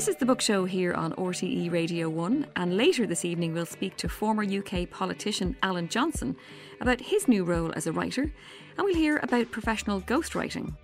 This is the book show here on RTE Radio 1, and later this evening we'll speak to former UK politician Alan Johnson about his new role as a writer, and we'll hear about professional ghostwriting.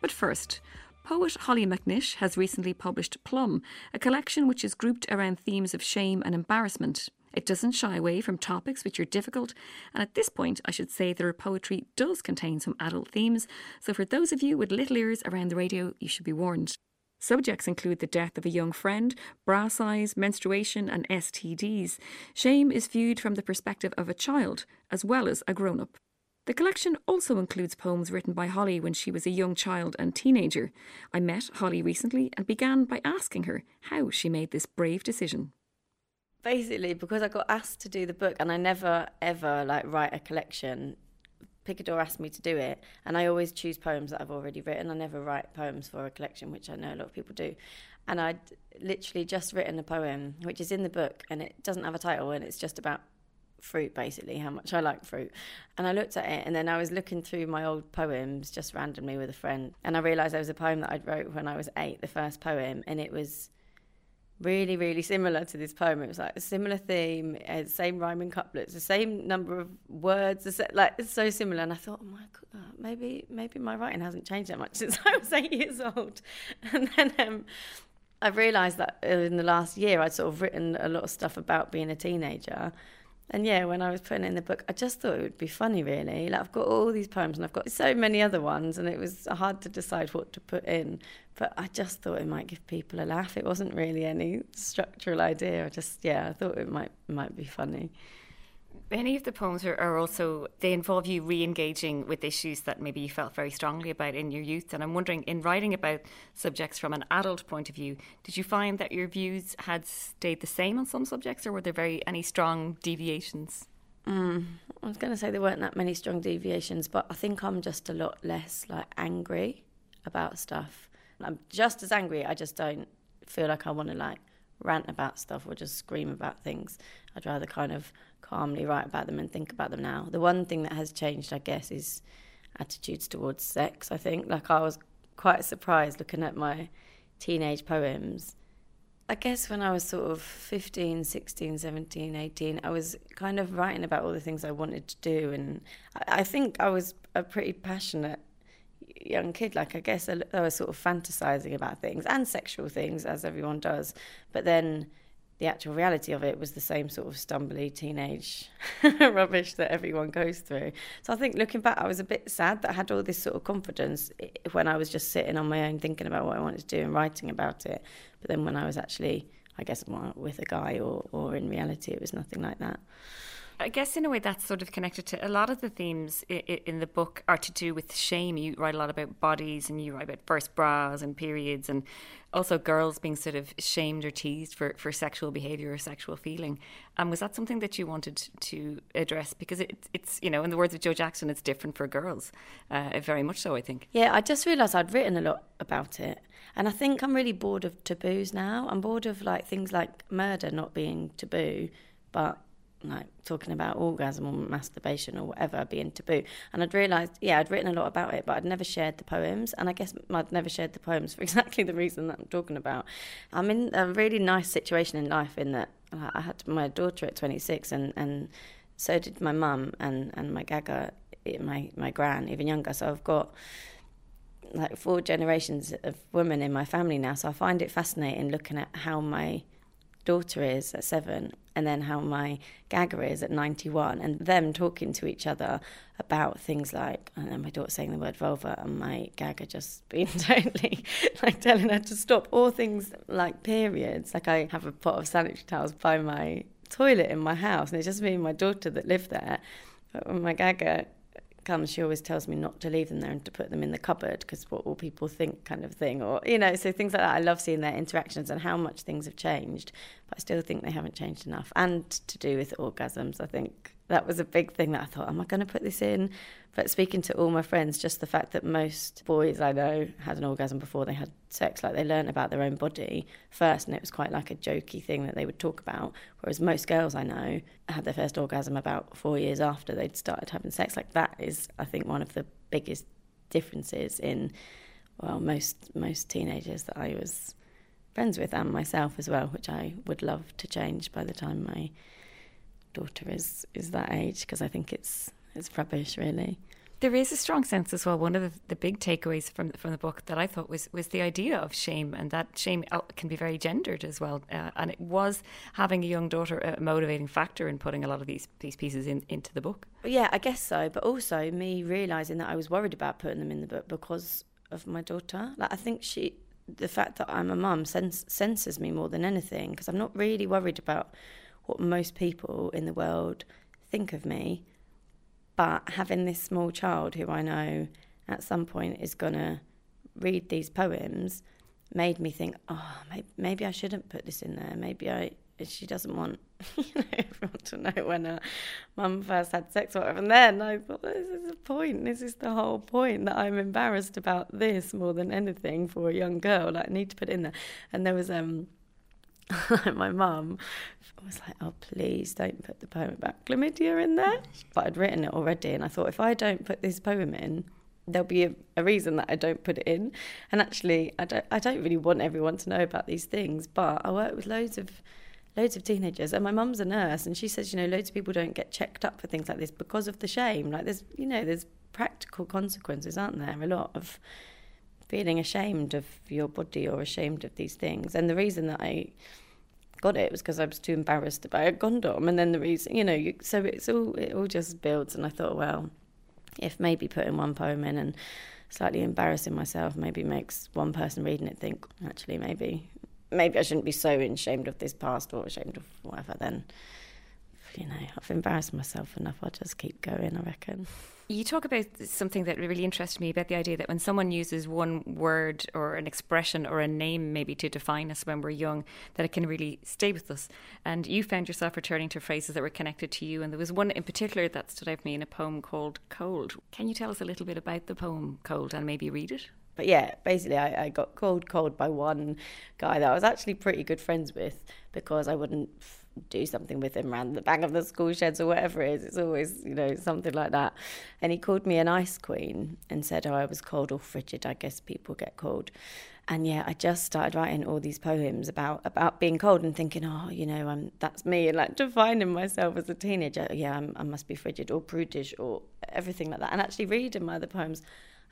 But first, poet Hollie McNish has recently published Plum, a collection which is grouped around themes of shame and embarrassment. It doesn't shy away from topics which are difficult, and at this point, I should say that her poetry does contain some adult themes, so for those of you with little ears around the radio, you should be warned. Subjects include the death of a young friend, bra size, menstruation, and STDs. Shame is viewed from the perspective of a child as well as a grown up. The collection also includes poems written by Hollie when she was a young child and teenager. I met Hollie recently and began by asking her how she made this brave decision. Basically, because I got asked to do the book and I never ever like write a collection, Picador asked me to do it, and I always choose poems that I've already written. I never write poems for a collection, which I know a lot of people do. And I'd literally just written a poem, which is in the book, and it doesn't have a title, and it's just about fruit, basically, how much I like fruit. And I looked at it, and then I was looking through my old poems just randomly with a friend, and I realised there was a poem that I'd wrote when I was eight, the first poem, and it was really, really similar to this poem. It was like a similar theme, uh, same rhyming couplets, the same number of words, like it's so similar. And I thought, oh my god, maybe maybe my writing hasn't changed that much since I was eight years old. And then um, I realised that in the last year I'd sort of written a lot of stuff about being a teenager. And yeah, when I was putting in the book, I just thought it would be funny, really. Like, I've got all these poems and I've got so many other ones, and it was hard to decide what to put in. But I just thought it might give people a laugh. It wasn't really any structural idea. I just, yeah, I thought it might might be funny many of the poems are, are, also they involve you re-engaging with issues that maybe you felt very strongly about in your youth. And i'm wondering in writing about subjects from an adult point of view did you find that your views had stayed the same on some subjects or were there very any strong deviations? Mm, i was going to say there weren't that many strong deviations but i think i'm just a lot less like angry about stuff. I'm just as angry i just don't feel like i want to like rant about stuff or just scream about things. I'd rather kind of calmly write about them and think about them now. The one thing that has changed, I guess, is attitudes towards sex. I think, like, I was quite surprised looking at my teenage poems. I guess when I was sort of 15, 16, 17, 18, I was kind of writing about all the things I wanted to do. And I think I was a pretty passionate young kid. Like, I guess I was sort of fantasizing about things and sexual things, as everyone does. But then the actual reality of it was the same sort of stumbly teenage rubbish that everyone goes through. So I think looking back, I was a bit sad that I had all this sort of confidence when I was just sitting on my own thinking about what I wanted to do and writing about it. But then when I was actually, I guess, with a guy or, or in reality, it was nothing like that. I guess in a way that's sort of connected to a lot of the themes in the book are to do with shame. You write a lot about bodies and you write about first bras and periods and also girls being sort of shamed or teased for, for sexual behaviour or sexual feeling. And um, was that something that you wanted to address? Because it, it's, you know, in the words of Joe Jackson, it's different for girls, uh, very much so, I think. Yeah, I just realised I'd written a lot about it. And I think I'm really bored of taboos now. I'm bored of like things like murder not being taboo, but like talking about orgasm or masturbation or whatever being taboo. And I'd realised, yeah, I'd written a lot about it, but I'd never shared the poems. And I guess I'd never shared the poems for exactly the reason that I'm talking about. I'm in a really nice situation in life in that I had my daughter at 26, and, and so did my mum and, and my gaga, eh, my, my gran, even younger. So I've got like four generations of women in my family now. So I find it fascinating looking at how my daughter is at seven and then how my Gaga is at 91 and them talking to each other about things like and then my daughter saying the word vulva and my Gaga just being totally like telling her to stop or things like periods. Like I have a pot of sanitary towels by my toilet in my house and it's just me and my daughter that live there. But my Gaga comes, she always tells me not to leave them there and to put them in the cupboard because what will people think, kind of thing. Or, you know, so things like that. I love seeing their interactions and how much things have changed, but I still think they haven't changed enough. And to do with orgasms, I think that was a big thing that I thought, am I going to put this in? But speaking to all my friends, just the fact that most boys I know had an orgasm before they had sex, like they learned about their own body first, and it was quite like a jokey thing that they would talk about. Whereas most girls I know had their first orgasm about four years after they'd started having sex. Like that is, I think, one of the biggest differences in well most most teenagers that I was friends with and myself as well, which I would love to change by the time my daughter is is that age because I think it's it's rubbish really. There is a strong sense as well. One of the, the big takeaways from from the book that I thought was was the idea of shame, and that shame uh, can be very gendered as well. Uh, and it was having a young daughter a motivating factor in putting a lot of these these pieces in, into the book. Yeah, I guess so. But also me realizing that I was worried about putting them in the book because of my daughter. Like I think she, the fact that I'm a mum, sens- censors me more than anything because I'm not really worried about what most people in the world think of me. But having this small child who I know at some point is going to read these poems made me think, oh, maybe, I shouldn't put this in there. Maybe I she doesn't want you know, everyone to know when her mum first had sex or whatever. And then I thought, this is the point. This is the whole point that I'm embarrassed about this more than anything for a young girl. Like, I need to put it in there. And there was um my mum was like, "Oh, please don't put the poem about chlamydia in there." But I'd written it already, and I thought if I don't put this poem in, there'll be a, a, reason that I don't put it in. And actually, I don't. I don't really want everyone to know about these things. But I work with loads of loads of teenagers, and my mum's a nurse, and she says, you know, loads of people don't get checked up for things like this because of the shame. Like there's, you know, there's practical consequences, aren't there? A lot of feeling ashamed of your body or ashamed of these things. And the reason that I got it was because I was too embarrassed to buy a condom. And then the reason, you know, you, so it's all it all just builds. And I thought, well, if maybe putting one poem in and slightly embarrassing myself maybe makes one person reading it think actually maybe maybe I shouldn't be so ashamed of this past or ashamed of whatever. Then you know I've embarrassed myself enough. I'll just keep going. I reckon. You talk about something that really interested me about the idea that when someone uses one word or an expression or a name maybe to define us when we're young, that it can really stay with us. And you found yourself returning to phrases that were connected to you. And there was one in particular that stood out for me in a poem called Cold. Can you tell us a little bit about the poem Cold and maybe read it? But yeah, basically, I, I got called cold by one guy that I was actually pretty good friends with because I wouldn't do something with him around the back of the school sheds or whatever it is. It's always, you know, something like that. And he called me an ice queen and said, Oh, I was cold or frigid. I guess people get cold. And yeah, I just started writing all these poems about about being cold and thinking, oh, you know, I'm that's me, and like defining myself as a teenager. Yeah, I'm, I must be frigid or prudish or everything like that. And actually reading my other poems,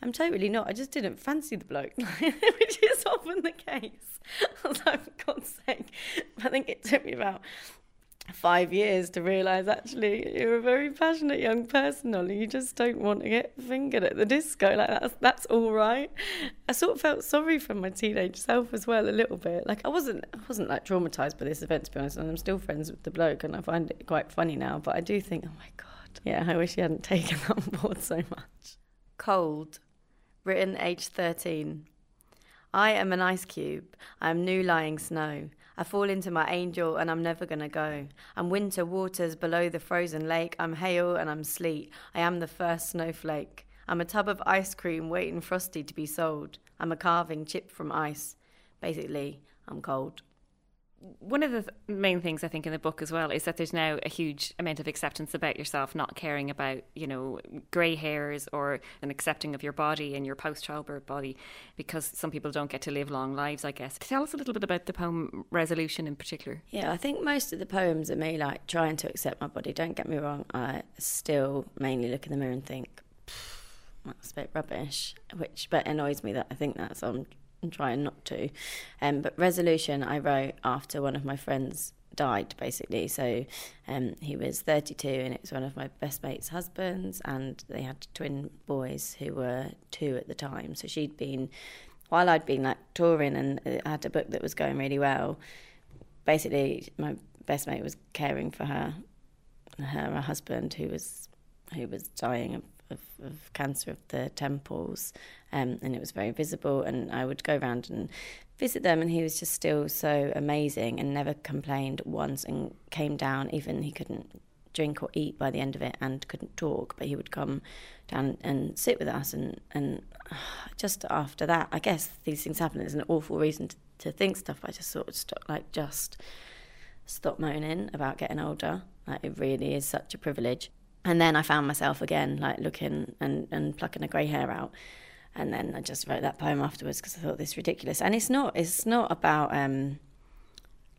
I'm totally not. I just didn't fancy the bloke, which is often the case. I for God's sake. I think it took me about five years to realise actually you're a very passionate young person, Ollie. You just don't want to get fingered at the disco. Like that's that's all right. I sort of felt sorry for my teenage self as well a little bit. Like I wasn't I wasn't like traumatised by this event to be honest, and I'm still friends with the bloke and I find it quite funny now. But I do think, oh my God. Yeah, I wish he hadn't taken that on board so much. Cold written age 13. I am an ice cube. I am new lying snow. I fall into my angel and I'm never gonna go. I'm winter waters below the frozen lake. I'm hail and I'm sleet. I am the first snowflake. I'm a tub of ice cream waiting frosty to be sold. I'm a carving chipped from ice. Basically, I'm cold one of the th- main things I think in the book as well is that there's now a huge amount of acceptance about yourself, not caring about, you know, grey hairs or an accepting of your body and your post childbirth body, because some people don't get to live long lives, I guess. Tell us a little bit about the poem Resolution in particular. Yeah, I think most of the poems are me like trying to accept my body. Don't get me wrong, I still mainly look in the mirror and think, that's a bit rubbish, which but annoys me that I think that's on trying not to. Um, but resolution I wrote after one of my friends died basically. So um, he was 32 and it was one of my best mate's husbands, and they had twin boys who were two at the time. So she'd been, while I'd been like touring and uh, had a book that was going really well, basically my best mate was caring for her, her husband who was who was dying of of, of cancer of the temples, um, and it was very visible. And I would go around and visit them, and he was just still so amazing and never complained once, and came down. Even he couldn't drink or eat by the end of it, and couldn't talk, but he would come down and sit with us. And and just after that, I guess these things happen. It's an awful reason to, to think stuff. I just sort of stopped, like just stop moaning about getting older. Like it really is such a privilege and then I found myself again, like looking and, and plucking a grey hair out. and then I just wrote that poem afterwards because I thought this ridiculous. And it's not. It's not about um,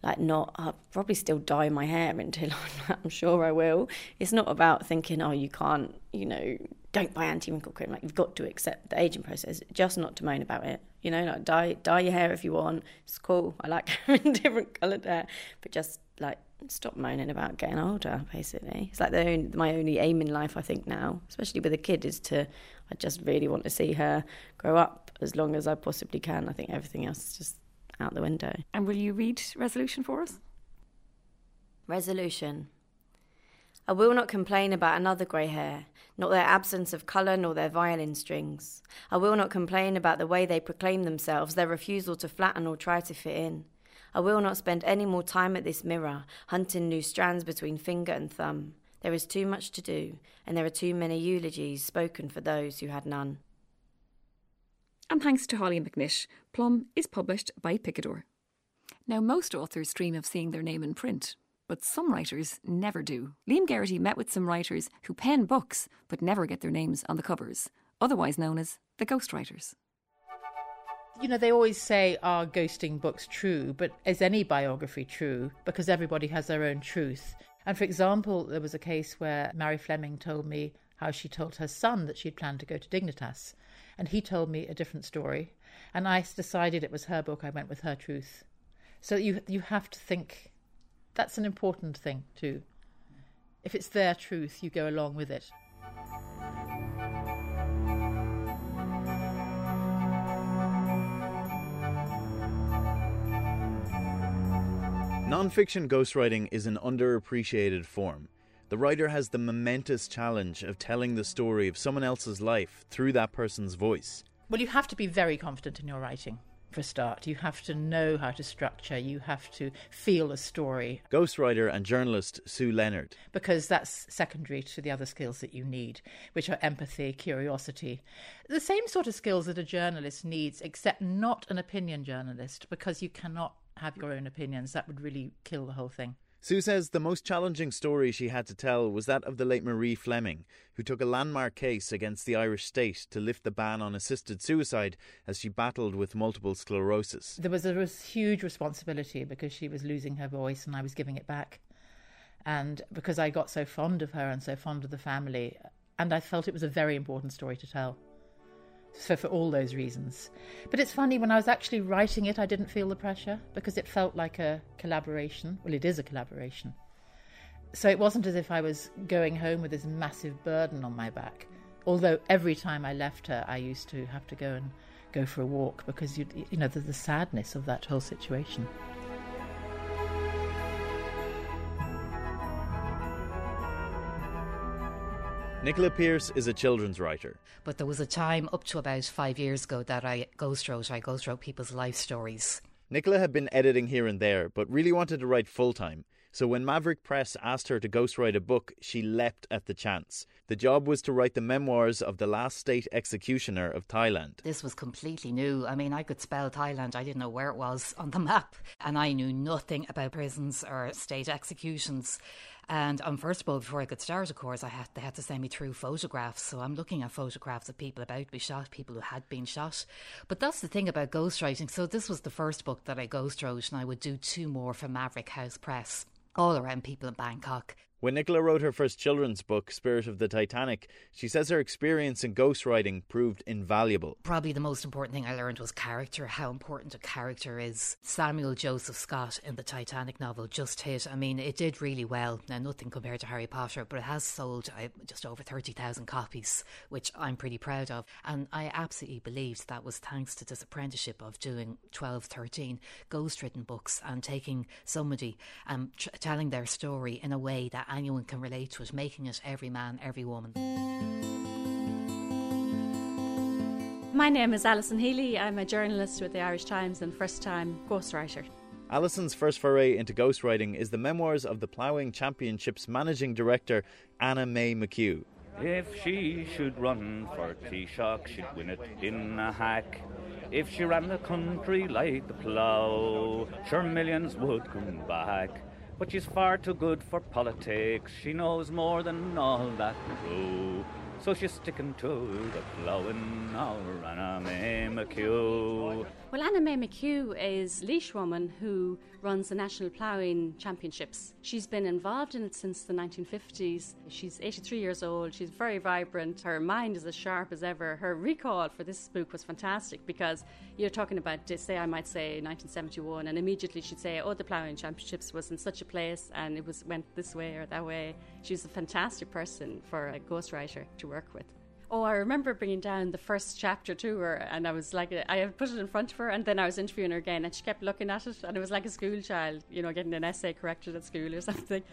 like not. I'll probably still dye my hair until I'm, I'm sure I will. It's not about thinking, oh, you can't, you know, don't buy anti-wrinkle cream. Like you've got to accept the aging process. Just not to moan about it. You know, like dye dye your hair if you want. It's cool. I like having different coloured hair, but just like stop moaning about getting older. Basically, it's like the only, my only aim in life. I think now, especially with a kid, is to. I just really want to see her grow up as long as I possibly can. I think everything else is just out the window. And will you read resolution for us? Resolution. I will not complain about another grey hair, not their absence of colour nor their violin strings. I will not complain about the way they proclaim themselves, their refusal to flatten or try to fit in. I will not spend any more time at this mirror, hunting new strands between finger and thumb. There is too much to do, and there are too many eulogies spoken for those who had none. And thanks to Hollie McNish, Plum is published by Picador. Now, most authors dream of seeing their name in print, but some writers never do. Liam Geraghty met with some writers who pen books but never get their names on the covers, otherwise known as the ghostwriters you know, they always say, are ghosting books true? But is any biography true? Because everybody has their own truth. And for example, there was a case where Marie Fleming told me how she told her son that she had planned to go to Dignitas. And he told me a different story. And I decided it was her book. I went with her truth. So you, you have to think that's an important thing, too. If it's their truth, you go along with it. Non-fiction ghostwriting is an underappreciated form. The writer has the momentous challenge of telling the story of someone else's life through that person's voice. Well, you have to be very confident in your writing for a start. You have to know how to structure, you have to feel a story. Ghostwriter and journalist Sue Leonard. Because that's secondary to the other skills that you need, which are empathy, curiosity. The same sort of skills that a journalist needs, except not an opinion journalist, because you cannot have your own opinions. That would really kill the whole thing. Sue says the most challenging story she had to tell was that of the late Marie Fleming, who took a landmark case against the Irish state to lift the ban on assisted suicide as she battled with multiple sclerosis. There was a huge responsibility because she was losing her voice and I was giving it back. And because I got so fond of her and so fond of the family, and I felt it was a very important story to tell. So, for all those reasons. But it's funny, when I was actually writing it, I didn't feel the pressure because it felt like a collaboration. Well, it is a collaboration. So, it wasn't as if I was going home with this massive burden on my back. Although, every time I left her, I used to have to go and go for a walk because, you, you know, the, the sadness of that whole situation. Nicola Pierce is a children's writer. But there was a time up to about five years ago that I ghostwrote. I ghostwrote people's life stories. Nicola had been editing here and there, but really wanted to write full time. So when Maverick Press asked her to ghostwrite a book, she leapt at the chance. The job was to write the memoirs of the last state executioner of Thailand. This was completely new. I mean, I could spell Thailand, I didn't know where it was on the map, and I knew nothing about prisons or state executions. And um, first of all, before I could start of course, I had they had to send me through photographs. So I'm looking at photographs of people about to be shot, people who had been shot. But that's the thing about ghostwriting. So this was the first book that I ghostwrote, and I would do two more for Maverick House Press, all around people in Bangkok. When Nicola wrote her first children's book, Spirit of the Titanic, she says her experience in ghostwriting proved invaluable. Probably the most important thing I learned was character, how important a character is. Samuel Joseph Scott in the Titanic novel just hit. I mean, it did really well. Now, nothing compared to Harry Potter, but it has sold uh, just over 30,000 copies, which I'm pretty proud of. And I absolutely believed that was thanks to this apprenticeship of doing 12, 13 ghostwritten books and taking somebody and tr- telling their story in a way that anyone can relate to it, making us every man, every woman. My name is Alison Healy. I'm a journalist with the Irish Times and first time ghostwriter. Alison's first foray into ghostwriting is the memoirs of the Ploughing Championships managing director Anna May McHugh. If she should run for Taoiseach, she'd win it in a hack. If she ran the country like the plough, sure millions would come back. But she's far too good for politics. She knows more than all that crew. So she's sticking to the ploughing now, Anna May McHugh. Well, Anna May McHugh is Laois woman who runs the National Ploughing Championships. She's been involved in it since the 1950s. She's 83 years old. She's very vibrant. Her mind is as sharp as ever. Her recall for this book was fantastic because you're talking about, say, I might say 1971, and immediately she'd say, "Oh, the Ploughing Championships was in such a place, and it was went this way or that way." She's a fantastic person for a ghostwriter to work with. Oh, I remember bringing down the first chapter to her, and I was like, I put it in front of her, and then I was interviewing her again, and she kept looking at it, and it was like a school child, you know, getting an essay corrected at school or something.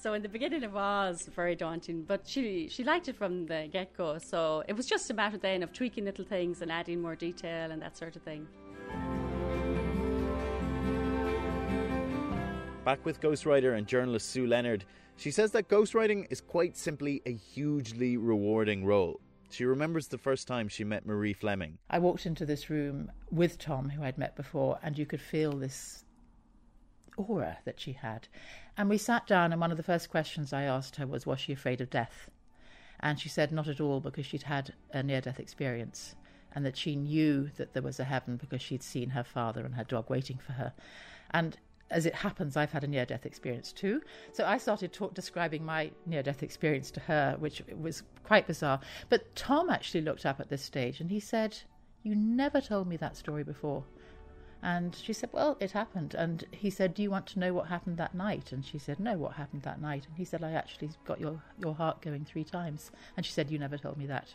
So in the beginning, it was very daunting, but she she liked it from the get go. So it was just a matter then of tweaking little things and adding more detail and that sort of thing. Back with ghostwriter and journalist Sue Leonard, she says that ghostwriting is quite simply a hugely rewarding role. She remembers the first time she met Marie Fleming. I walked into this room with Tom, who I'd met before, and you could feel this aura that she had. And we sat down, and one of the first questions I asked her was, Was she afraid of death? And she said, Not at all, because she'd had a near death experience, and that she knew that there was a heaven because she'd seen her father and her dog waiting for her. And as it happens, I've had a near death experience too. So I started talk, describing my near death experience to her, which was quite bizarre. But Tom actually looked up at this stage and he said, You never told me that story before. And she said, Well, it happened. And he said, Do you want to know what happened that night? And she said, No, what happened that night? And he said, I actually got your, your heart going three times. And she said, You never told me that.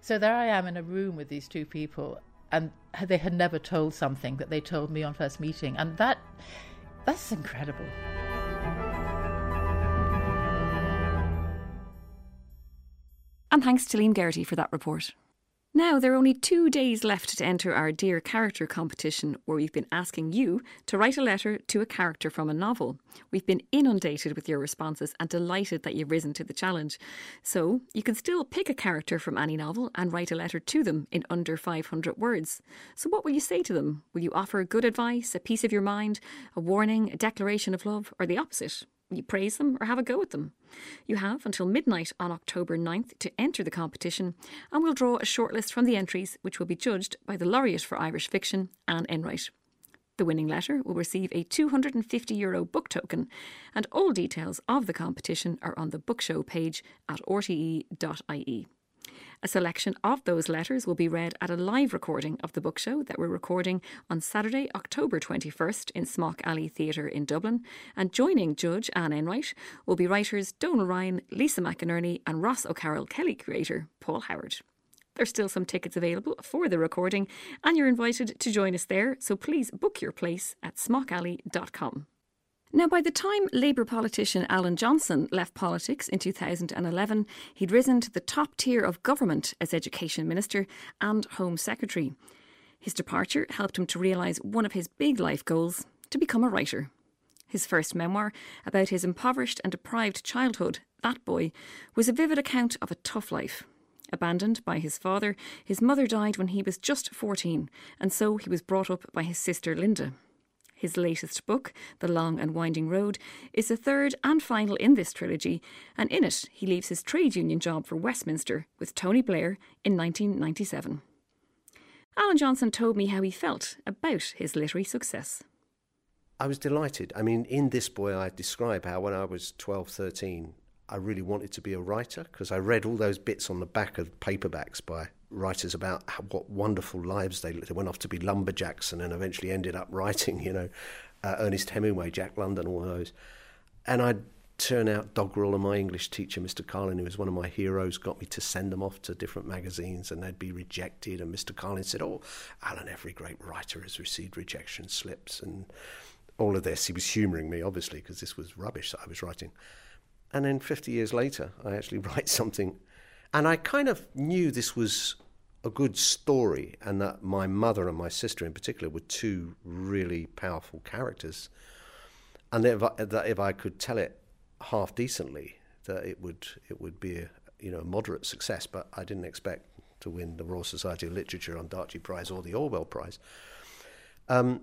So there I am in a room with these two people, and they had never told something that they told me on first meeting. And that that's incredible. And thanks to Liam Geraghty for that report. Now, there are only two days left to enter our Dear Character competition, where we've been asking you to write a letter to a character from a novel. We've been inundated with your responses and delighted that you've risen to the challenge. So, you can still pick a character from any novel and write a letter to them in under 500 words. So, what will you say to them? Will you offer good advice, a piece of your mind, a warning, a declaration of love, or the opposite? You praise them or have a go at them. You have until midnight on October 9th to enter the competition, and we'll draw a shortlist from the entries, which will be judged by the Laureate for Irish Fiction, Anne Enright. The winning letter will receive a €250 Euro book token, and all details of the competition are on the bookshow page at rte.ie. A selection of those letters will be read at a live recording of the book show that we're recording on Saturday, October 21st in Smock Alley Theatre in Dublin. And joining Judge Anne Enright will be writers Donal Ryan, Lisa McInerney, and Ross O'Carroll Kelly creator Paul Howard. There's still some tickets available for the recording, and you're invited to join us there, so please book your place at smockalley.com. Now, by the time Labour politician Alan Johnson left politics in 2011, he'd risen to the top tier of government as Education Minister and Home Secretary. His departure helped him to realise one of his big life goals to become a writer. His first memoir about his impoverished and deprived childhood, That Boy, was a vivid account of a tough life. Abandoned by his father, his mother died when he was just 14, and so he was brought up by his sister Linda. His latest book, The Long and Winding Road, is the third and final in this trilogy, and in it he leaves his trade union job for Westminster with Tony Blair in 1997. Alan Johnson told me how he felt about his literary success. I was delighted. I mean, in this boy, I describe how when I was 12, 13, I really wanted to be a writer because I read all those bits on the back of paperbacks by writers about how, what wonderful lives they They went off to be lumberjacks and then eventually ended up writing, you know, uh, Ernest Hemingway, Jack London, all those. And I'd turn out Doggerel and my English teacher, Mr. Carlin, who was one of my heroes, got me to send them off to different magazines and they'd be rejected. And Mr. Carlin said, Oh, Alan, every great writer has received rejection slips and all of this. He was humouring me, obviously, because this was rubbish that I was writing. And then 50 years later, I actually write something and I kind of knew this was a good story and that my mother and my sister in particular were two really powerful characters. And that if I, that if I could tell it half decently, that it would it would be a you know a moderate success. But I didn't expect to win the Royal Society of Literature Ondaatje Prize or the Orwell Prize. Um,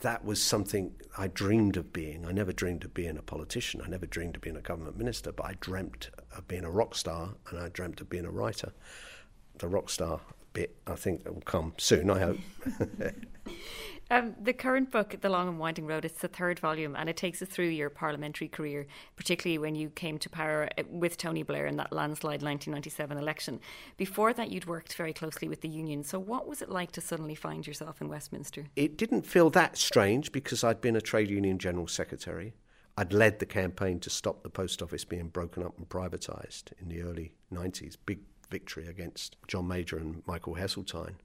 that was something I dreamed of being. I never dreamed of being a politician. I never dreamed of being a government minister, but I dreamt of being a rock star, and I dreamt of being a writer. The rock star bit, I think, will come soon. I hope. Um, the current book, The Long and Winding Road, it's the third volume and it takes us through your parliamentary career, particularly when you came to power uh, with Tony Blair in that landslide 1997 election. Before that, you'd worked very closely with the union. So, what was it like to suddenly find yourself in Westminster? It didn't feel that strange because I'd been a trade union general secretary. I'd led the campaign to stop the post office being broken up and privatised in the early 90s. Big victory against John Major and Michael Heseltine.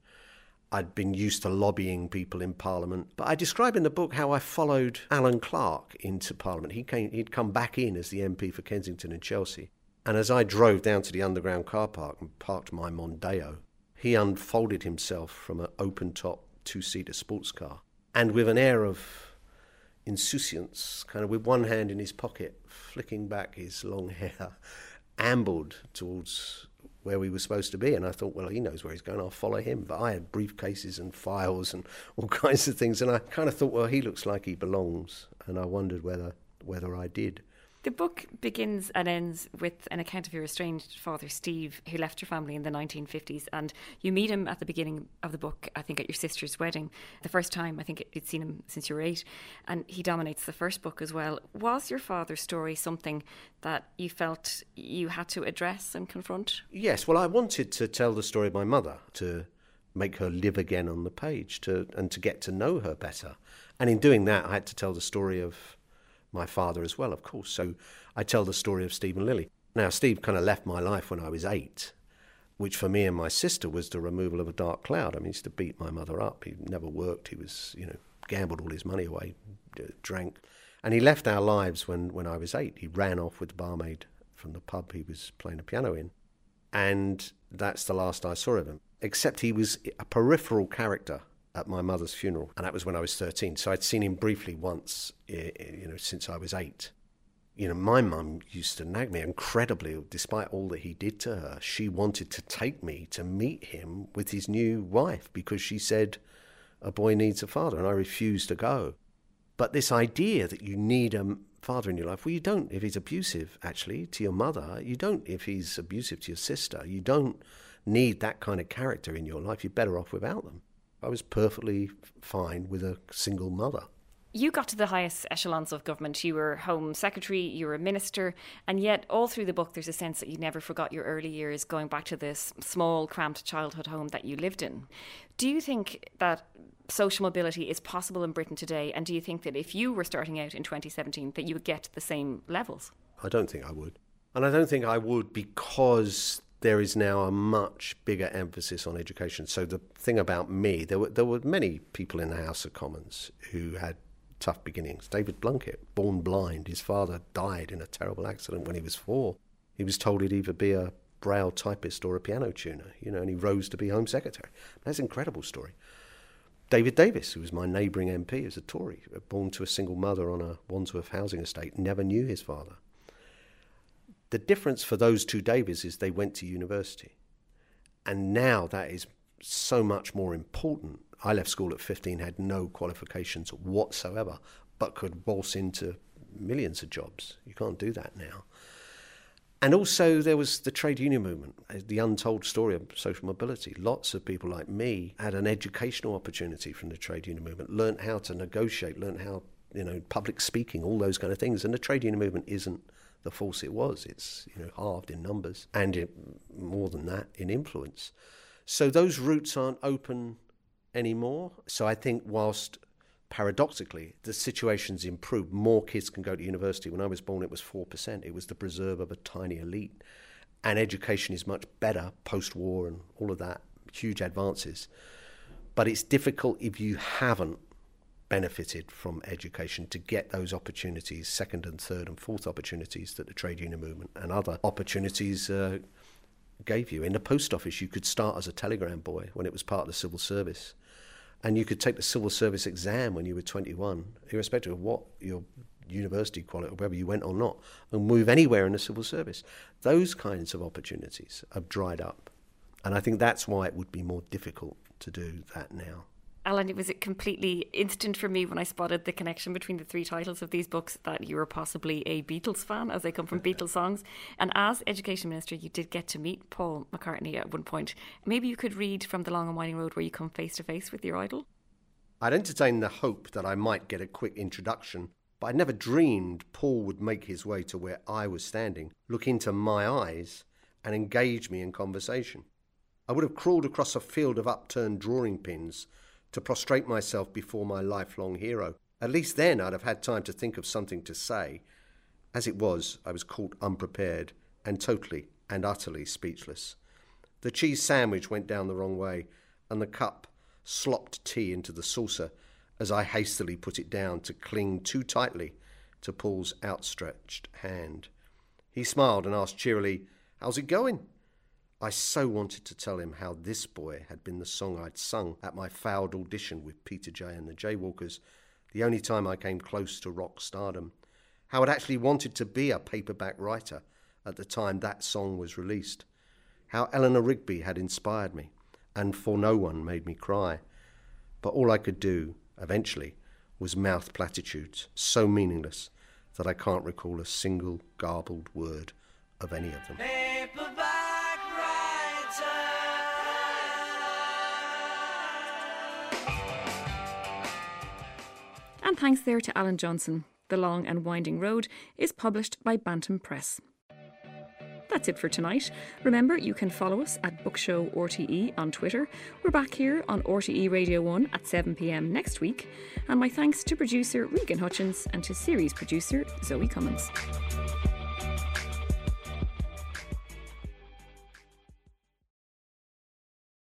I'd been used to lobbying people in Parliament. But I describe in the book how I followed Alan Clark into Parliament. He came, he'd come back in as the MP for Kensington and Chelsea. And as I drove down to the underground car park and parked my Mondeo, he unfolded himself from an open top two seater sports car. And with an air of insouciance, kind of with one hand in his pocket, flicking back his long hair, ambled towards where we were supposed to be. And I thought, well, he knows where he's going. I'll follow him. But I had briefcases and files and all kinds of things. And I kind of thought, well, he looks like he belongs. And I wondered whether whether I did. The book begins and ends with an account of your estranged father, Steve, who left your family in the 1950s. And you meet him at the beginning of the book, I think, at your sister's wedding. The first time, I think you'd seen him since you were eight. And he dominates the first book as well. Was your father's story something that you felt you had to address and confront? Yes. Well, I wanted to tell the story of my mother, to make her live again on the page, to and to get to know her better. And in doing that, I had to tell the story of my father as well, of course. So I tell the story of Steve and Lily. Now, Steve kind of left my life when I was eight, which for me and my sister was the removal of a dark cloud. I mean, he used to beat my mother up. He never worked. He was, you know, gambled all his money away, drank. And he left our lives when, when I was eight. He ran off with the barmaid from the pub he was playing the piano in. And that's the last I saw of him. Except he was a peripheral character at my mother's funeral, and that was when I was 13. So I'd seen him briefly once, eh, eh, you know, since I was eight. You know, my mum used to nag me incredibly, despite all that he did to her. She wanted to take me to meet him with his new wife because she said a boy needs a father, and I refused to go. But this idea that you need a father in your life, well, you don't if he's abusive, actually, to your mother. You don't if he's abusive to your sister. You don't need that kind of character in your life. You're better off without them. I was perfectly fine with a single mother. You got to the highest echelons of government. You were Home Secretary, you were a minister, and yet all through the book there's a sense that you never forgot your early years going back to this small, cramped childhood home that you lived in. Do you think that social mobility is possible in Britain today? And do you think that if you were starting out in 2017 that you would get the same levels? I don't think I would. And I don't think I would because there is now a much bigger emphasis on education. So the thing about me, there were there were many people in the House of Commons who had tough beginnings. David Blunkett, born blind, his father died in a terrible accident when he was four. He was told he'd either be a braille typist or a piano tuner, you know, and he rose to be Home Secretary. That's an incredible story. David Davis, who was my neighbouring MP, was a Tory, born to a single mother on a Wandsworth housing estate, never knew his father. The difference for those two Davies is they went to university. And now that is so much more important. I left school at 15, had no qualifications whatsoever, but could waltz into millions of jobs. You can't do that now. And also, there was the trade union movement, uh, the untold story of social mobility. Lots of people like me had an educational opportunity from the trade union movement, learnt how to negotiate, learnt how, you know, public speaking, all those kind of things. And the trade union movement isn't the force it was. It's you know halved in numbers and it, more than that in influence. So those routes aren't open anymore. So I think whilst paradoxically the situation's improved, more kids can go to university. When I was born, it was four percent. It was the preserve of a tiny elite, and education is much better post-war and all of that. Huge advances, but it's difficult if you haven't benefited from education to get those opportunities, second and third and fourth opportunities that the trade union movement and other opportunities uh, gave you. In the post office, you could start as a telegram boy when it was part of the civil service. And you could take the civil service exam when you were 21, irrespective of what your university quality, whether you went or not, and move anywhere in the civil service. Those kinds of opportunities have dried up. And I think that's why it would be more difficult to do that now. Alan, it was it completely instant for me when I spotted the connection between the three titles of these books that you were possibly a Beatles fan, as they come from Beatles songs. And as Education Minister, you did get to meet Paul McCartney at one point. Maybe you could read from The Long and Winding Road where you come face to face with your idol? I'd entertained the hope that I might get a quick introduction, but I never dreamed Paul would make his way to where I was standing, look into my eyes, and engage me in conversation. I would have crawled across a field of upturned drawing pins to prostrate myself before my lifelong hero. At least then I'd have had time to think of something to say. As it was, I was caught unprepared and totally and utterly speechless. The cheese sandwich went down the wrong way, and the cup slopped tea into the saucer as I hastily put it down to cling too tightly to Paul's outstretched hand. He smiled and asked cheerily, How's it going? I so wanted to tell him how This Boy had been the song I'd sung at my failed audition with Peter Jay and the Jaywalkers, the only time I came close to rock stardom. How I'd actually wanted to be a paperback writer at the time that song was released. How Eleanor Rigby had inspired me, and For No One made me cry. But all I could do, eventually, was mouth platitudes, so meaningless that I can't recall a single garbled word of any of them. And thanks there to Alan Johnson. The Long and Winding Road is published by Bantam Press. That's it for tonight. Remember, you can follow us at Bookshow RTE on Twitter. We're back here on RTE Radio 1 at 7pm next week. And my thanks to producer Regan Hutchins and to series producer Zoe Cummins.